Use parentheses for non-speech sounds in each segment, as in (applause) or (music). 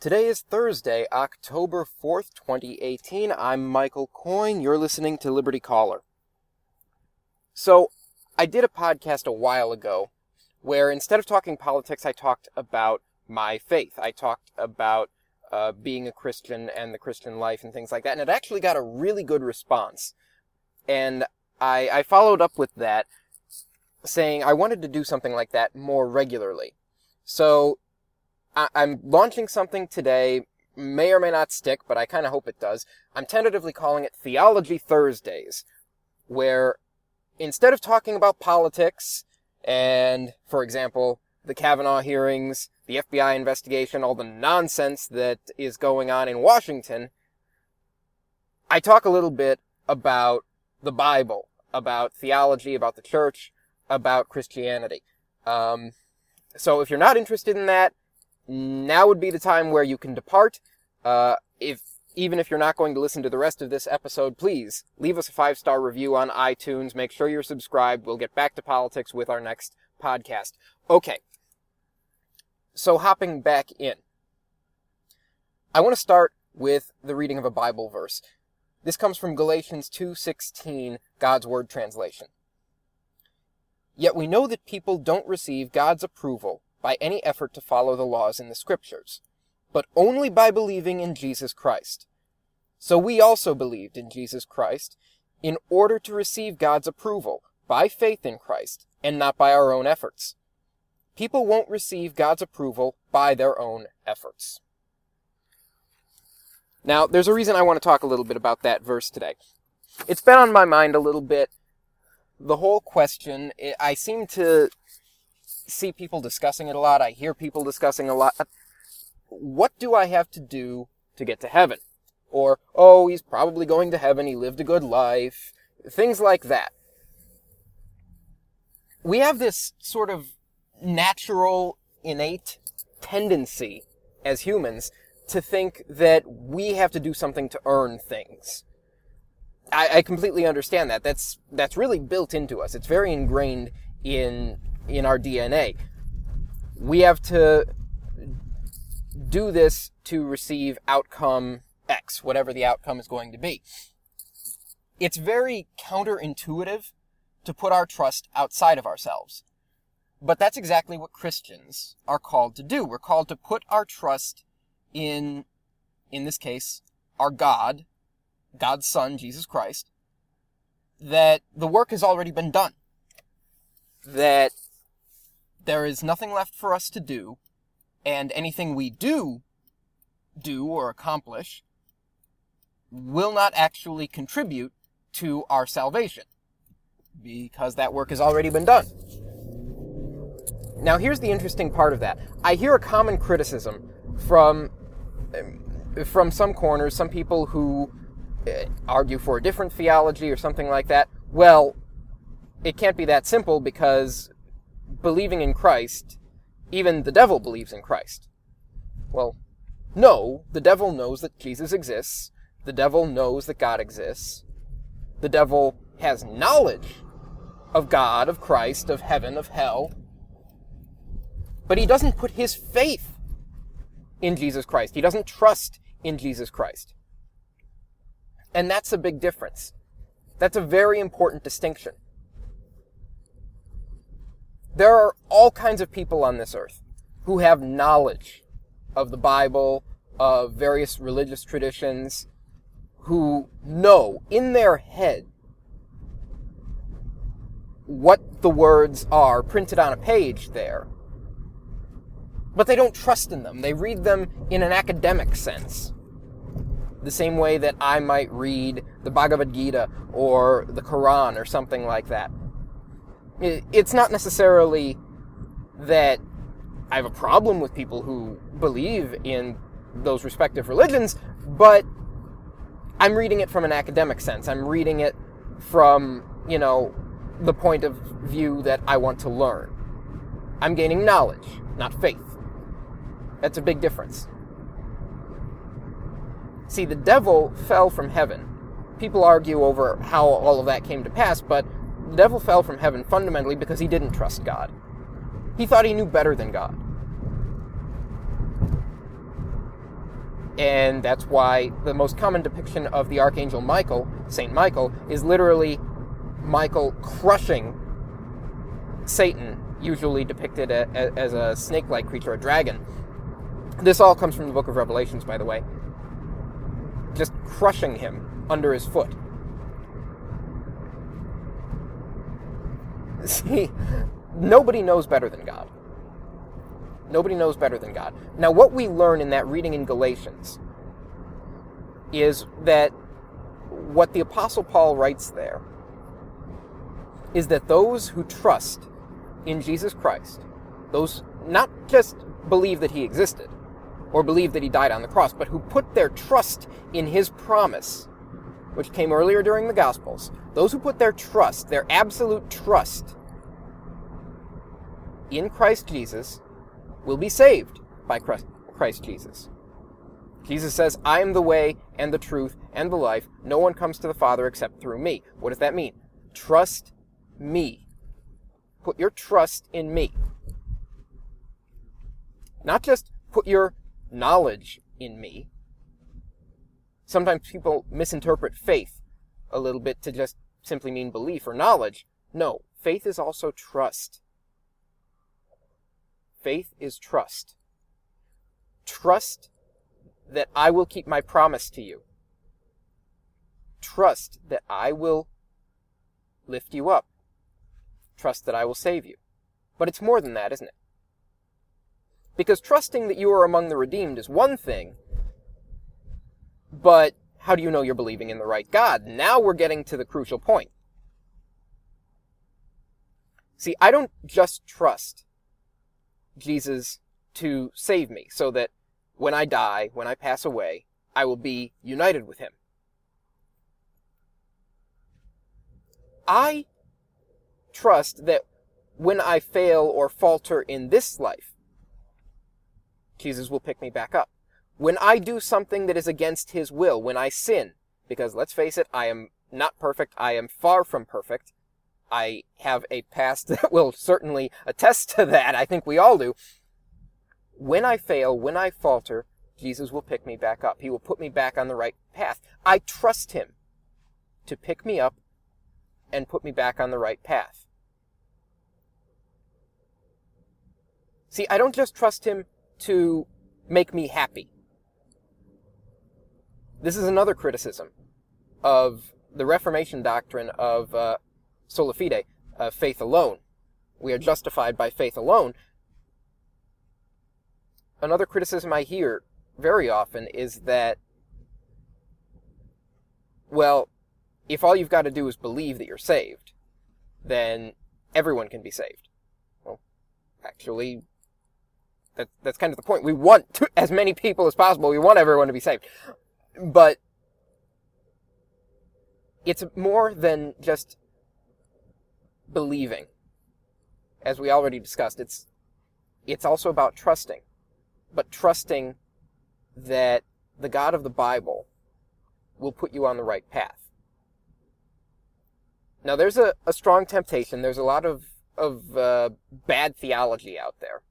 Today is Thursday, October 4th, 2018. I'm Michael Coyne. You're listening to Liberty Caller. So, I did a podcast a while ago where instead of talking politics, I talked about my faith. I talked about uh, being a Christian and the Christian life and things like that. And it actually got a really good response. And I, I followed up with that saying I wanted to do something like that more regularly. So I, am launching something today, may or may not stick, but I kind of hope it does. I'm tentatively calling it Theology Thursdays, where instead of talking about politics and, for example, the Kavanaugh hearings, the FBI investigation, all the nonsense that is going on in Washington, I talk a little bit about the Bible, about theology, about the church, about Christianity. Um, so if you're not interested in that, now would be the time where you can depart. Uh, if even if you're not going to listen to the rest of this episode, please leave us a five star review on iTunes. Make sure you're subscribed. We'll get back to politics with our next podcast. Okay. So hopping back in, I want to start with the reading of a Bible verse. This comes from Galatians 2:16, God's Word translation. Yet we know that people don't receive God's approval by any effort to follow the laws in the scriptures, but only by believing in Jesus Christ. So we also believed in Jesus Christ in order to receive God's approval by faith in Christ and not by our own efforts. People won't receive God's approval by their own efforts. Now, there's a reason I want to talk a little bit about that verse today. It's been on my mind a little bit. The whole question, I seem to see people discussing it a lot. I hear people discussing a lot. What do I have to do to get to heaven? Or, oh, he's probably going to heaven. He lived a good life. Things like that. We have this sort of natural, innate tendency as humans to think that we have to do something to earn things. I, I completely understand that. That's that's really built into us. It's very ingrained in in our DNA. We have to do this to receive outcome X, whatever the outcome is going to be. It's very counterintuitive to put our trust outside of ourselves. But that's exactly what Christians are called to do. We're called to put our trust in, in this case, our God, God's Son, Jesus Christ, that the work has already been done. That there is nothing left for us to do, and anything we do do or accomplish will not actually contribute to our salvation because that work has already been done. Now, here's the interesting part of that. I hear a common criticism from from some corners, some people who uh, argue for a different theology or something like that. Well, it can't be that simple because believing in Christ, even the devil believes in Christ. Well, no, the devil knows that Jesus exists. The devil knows that God exists. The devil has knowledge of God, of Christ, of heaven, of hell. But he doesn't put his faith in Jesus Christ. He doesn't trust in Jesus Christ. And that's a big difference. That's a very important distinction. There are all kinds of people on this earth who have knowledge of the Bible, of various religious traditions, who know in their head what the words are printed on a page there. But they don't trust in them. They read them in an academic sense. The same way that I might read the Bhagavad Gita or the Quran or something like that it's not necessarily that I have a problem with people who believe in those respective religions, but I'm reading it from an academic sense. I'm reading it from, you know, the point of view that I want to learn. I'm gaining knowledge, not faith. That's a big difference. See, the devil fell from heaven. People argue over how all of that came to pass, but the devil fell from heaven fundamentally because he didn't trust God. He thought he knew better than God. And that's why the most common depiction of the Archangel Michael, Saint Michael, is literally Michael crushing Satan, usually depicted as a snake like creature, a dragon. This all comes from the book of Revelations, by the way. Just crushing him under his foot. (laughs) See, nobody knows better than God. Nobody knows better than God. Now, what we learn in that reading in Galatians is that what the Apostle Paul writes there is that those who trust in Jesus Christ, those not just believe that he existed or believe that he died on the cross, but who put their trust in his promise, which came earlier during the Gospels, those who put their trust, their absolute trust in Christ Jesus, will be saved by Christ Jesus. Jesus says, I am the way and the truth and the life. No one comes to the Father except through me. What does that mean? Trust me. Put your trust in me. Not just put your knowledge in me. Sometimes people misinterpret faith a little bit to just simply mean belief or knowledge. No, faith is also trust. Faith is trust. Trust that I will keep my promise to you. Trust that I will lift you up. Trust that I will save you. But it's more than that, isn't it? Because trusting that you are among the redeemed is one thing, but how do you know you're believing in the right God? Now we're getting to the crucial point. See, I don't just trust Jesus to save me so that when I die, when I pass away, I will be united with him. I trust that when I fail or falter in this life, Jesus will pick me back up. When I do something that is against his will, when I sin, because let's face it, I am not perfect, I am far from perfect. I have a past (laughs) that will certainly attest to that. I think we all do. When I fail, when I falter, Jesus will pick me back up. He will put me back on the right path. I trust him to pick me up and put me back on the right path. See, I don't just trust him to make me happy. This is another criticism of the Reformation doctrine of uh, sola fide, uh, faith alone. We are justified by faith alone. Another criticism I hear very often is that, well, if all you've got to do is believe that you're saved, then everyone can be saved. Well, actually, that, that's kind of the point. We want to, (laughs) as many people as possible. We want everyone to be saved. But it's more than just believing. As we already discussed, it's, it's also about trusting. But trusting that the God of the Bible will put you on the right path. Now, there's a, a strong temptation. There's a lot of, of uh, bad theology out there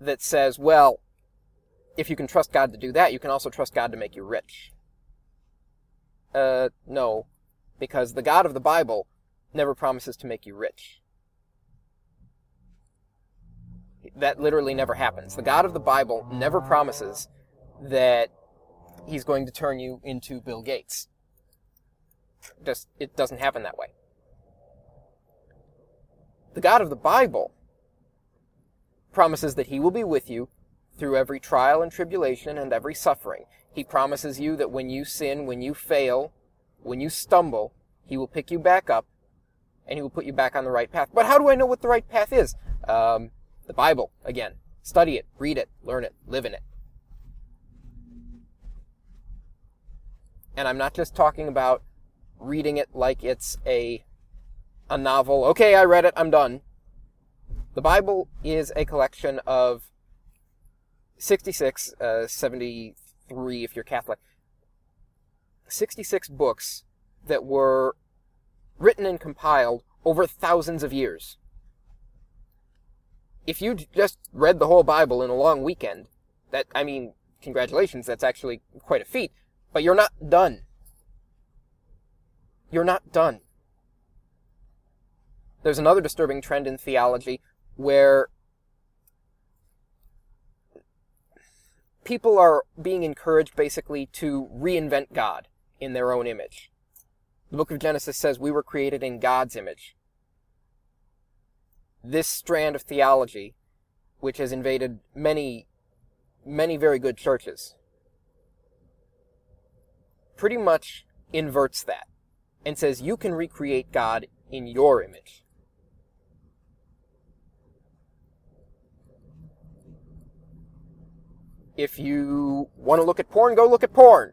that says, well, if you can trust God to do that, you can also trust God to make you rich. Uh, no, because the God of the Bible never promises to make you rich. That literally never happens. The God of the Bible never promises that he's going to turn you into Bill Gates. Just, it doesn't happen that way. The God of the Bible promises that he will be with you through every trial and tribulation and every suffering. He promises you that when you sin, when you fail, when you stumble, he will pick you back up and he will put you back on the right path. But how do I know what the right path is? Um, the Bible, again. Study it, read it, learn it, live in it. And I'm not just talking about reading it like it's a a novel. Okay, I read it, I'm done. The Bible is a collection of 66, uh, 73 if you're Catholic, 66 books that were written and compiled over thousands of years. If you just read the whole Bible in a long weekend, That, I mean, congratulations, that's actually quite a feat. But you're not done. You're not done. There's another disturbing trend in theology where people are being encouraged basically to reinvent God in their own image. The book of Genesis says we were created in God's image. This strand of theology, which has invaded many, many very good churches, pretty much inverts that and says you can recreate God in your image. If you want to look at porn, go look at porn.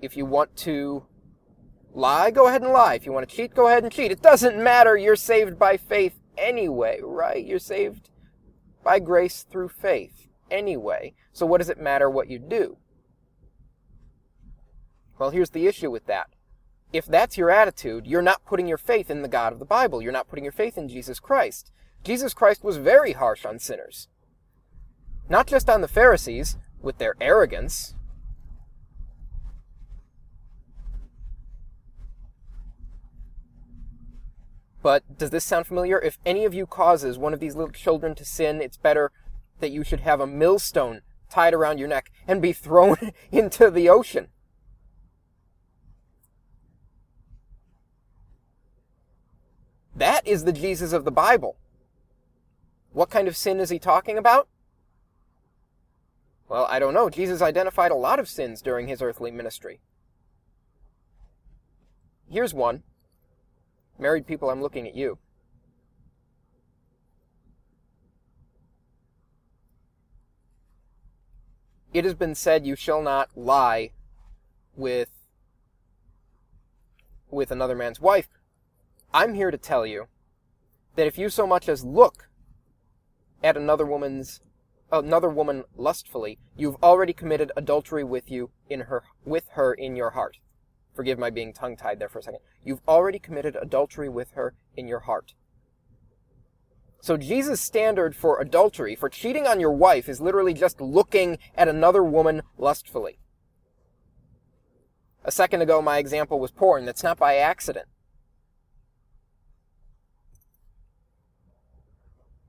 If you want to lie, go ahead and lie. If you want to cheat, go ahead and cheat. It doesn't matter. You're saved by faith anyway, right? You're saved by grace through faith anyway. So what does it matter what you do? Well, here's the issue with that. If that's your attitude, you're not putting your faith in the God of the Bible. You're not putting your faith in Jesus Christ. Jesus Christ was very harsh on sinners. Not just on the Pharisees, with their arrogance. But does this sound familiar? If any of you causes one of these little children to sin, it's better that you should have a millstone tied around your neck and be thrown (laughs) into the ocean. That is the Jesus of the Bible. What kind of sin is he talking about? Well, I don't know. Jesus identified a lot of sins during his earthly ministry. Here's one. Married people, I'm looking at you. It has been said you shall not lie with with another man's wife. I'm here to tell you that if you so much as look at another woman's another woman lustfully, you've already committed adultery with you in her with her in your heart. Forgive my being tongue tied there for a second. You've already committed adultery with her in your heart. So Jesus' standard for adultery, for cheating on your wife, is literally just looking at another woman lustfully. A second ago, my example was porn. That's not by accident.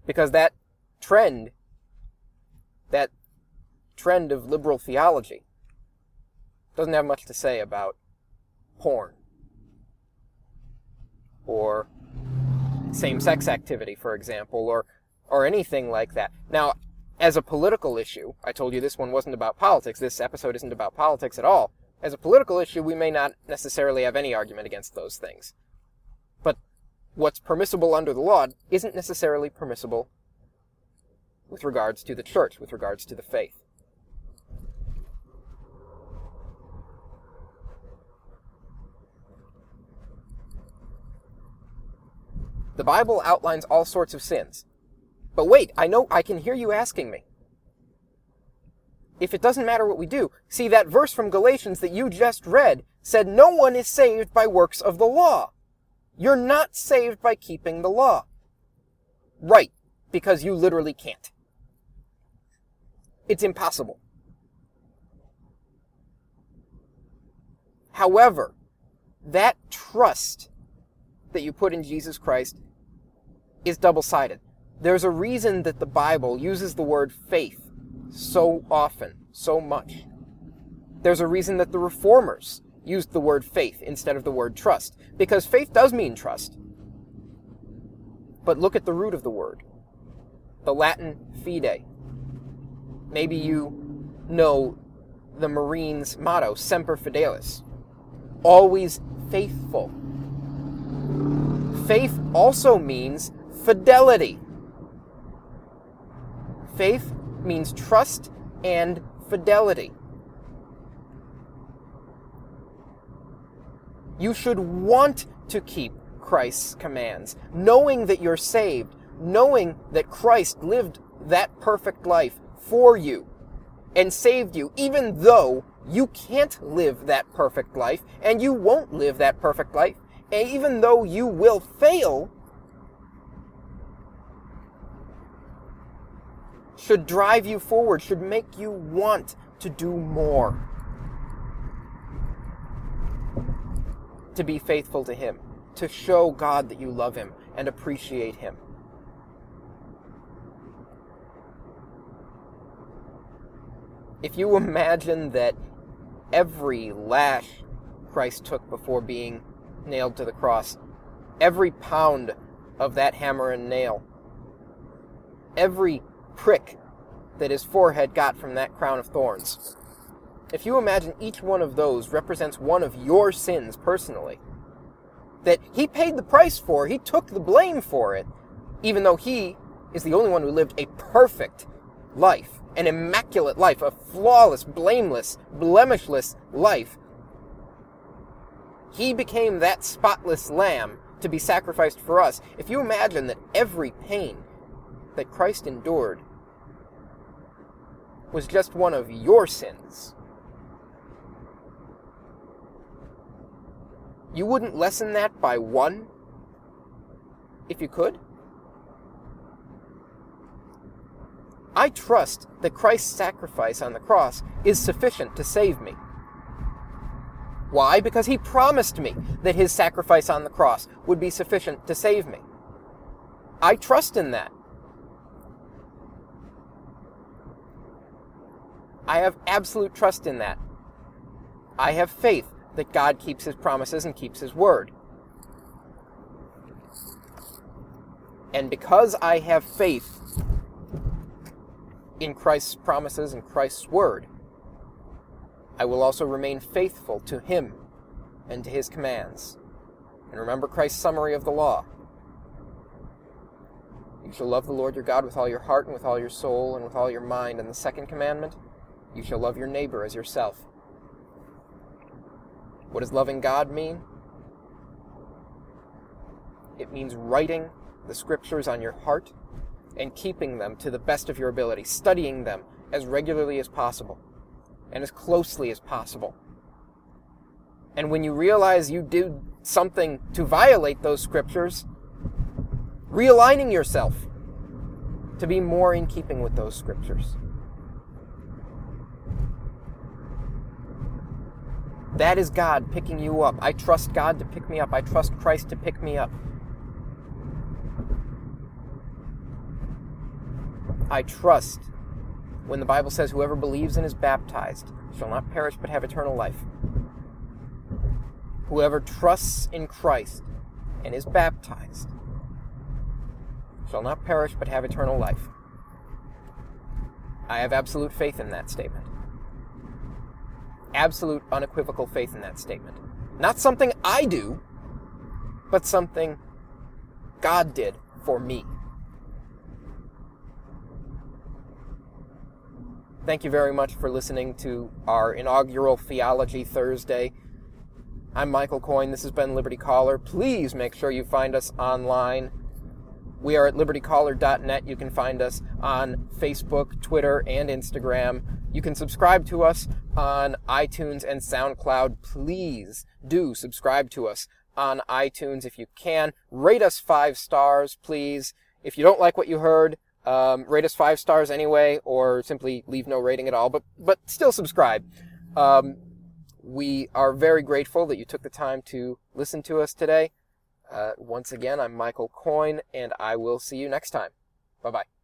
Because that trend that trend of liberal theology doesn't have much to say about porn or same-sex activity, for example, or or anything like that. Now, as a political issue, I told you this one wasn't about politics. This episode isn't about politics at all. As a political issue, we may not necessarily have any argument against those things. But what's permissible under the law isn't necessarily permissible with regards to the church, with regards to the faith. The Bible outlines all sorts of sins. But wait, I know I can hear you asking me. If it doesn't matter what we do, see that verse from Galatians that you just read said no one is saved by works of the law. You're not saved by keeping the law. Right, because you literally can't. It's impossible. However, that trust that you put in Jesus Christ is double sided. There's a reason that the Bible uses the word faith so often, so much. There's a reason that the reformers used the word faith instead of the word trust, because faith does mean trust. But look at the root of the word the Latin fide, Maybe you know the Marines' motto, Semper Fidelis, always faithful. Faith also means fidelity. Faith means trust and fidelity. You should want to keep Christ's commands, knowing that you're saved, knowing that Christ lived that perfect life for you and saved you, even though you can't live that perfect life and you won't live that perfect life, and even though you will fail, should drive you forward, should make you want to do more. To be faithful to Him, to show God that you love Him and appreciate Him. If you imagine that every lash Christ took before being nailed to the cross, every pound of that hammer and nail, every prick that his forehead got from that crown of thorns. If you imagine each one of those represents one of your sins personally, that he paid the price for, he took the blame for it, even though he is the only one who lived a perfect life, an immaculate life, a flawless, blameless, blemishless life. He became that spotless lamb to be sacrificed for us. If you imagine that every pain that Christ endured was just one of your sins, you wouldn't lessen that by one if you could? I trust that Christ's sacrifice on the cross is sufficient to save me. Why? Because he promised me that his sacrifice on the cross would be sufficient to save me. I trust in that. I have absolute trust in that. I have faith that God keeps his promises and keeps his word. And because I have faith in Christ's promises and Christ's word, I will also remain faithful to him and to his commands. And remember Christ's summary of the law. You shall love the Lord your God with all your heart and with all your soul and with all your mind. And the second commandment, you shall love your neighbor as yourself. What does loving God mean? It means writing the scriptures on your heart and keeping them to the best of your ability, studying them as regularly as possible and as closely as possible. And when you realize you did something to violate those scriptures, realigning yourself to be more in keeping with those scriptures. That is God picking you up. I trust God to pick me up. I trust Christ to pick me up. I trust when the Bible says, Whoever believes and is baptized shall not perish but have eternal life. Whoever trusts in Christ and is baptized shall not perish but have eternal life. I have absolute faith in that statement. Absolute, unequivocal faith in that statement. Not something I do, but something God did for me. Thank you very much for listening to our inaugural Theology Thursday. I'm Michael Coyne. This has been Liberty Caller. Please make sure you find us online. We are at libertycaller.net. You can find us on Facebook, Twitter, and Instagram. You can subscribe to us on iTunes and SoundCloud. Please do subscribe to us on iTunes if you can. Rate us five stars, please. If you don't like what you heard, um, rate us five stars anyway, or simply leave no rating at all, but, but still subscribe. Um, we are very grateful that you took the time to listen to us today. Uh, once again, I'm Michael Coyne, and I will see you next time. Bye bye.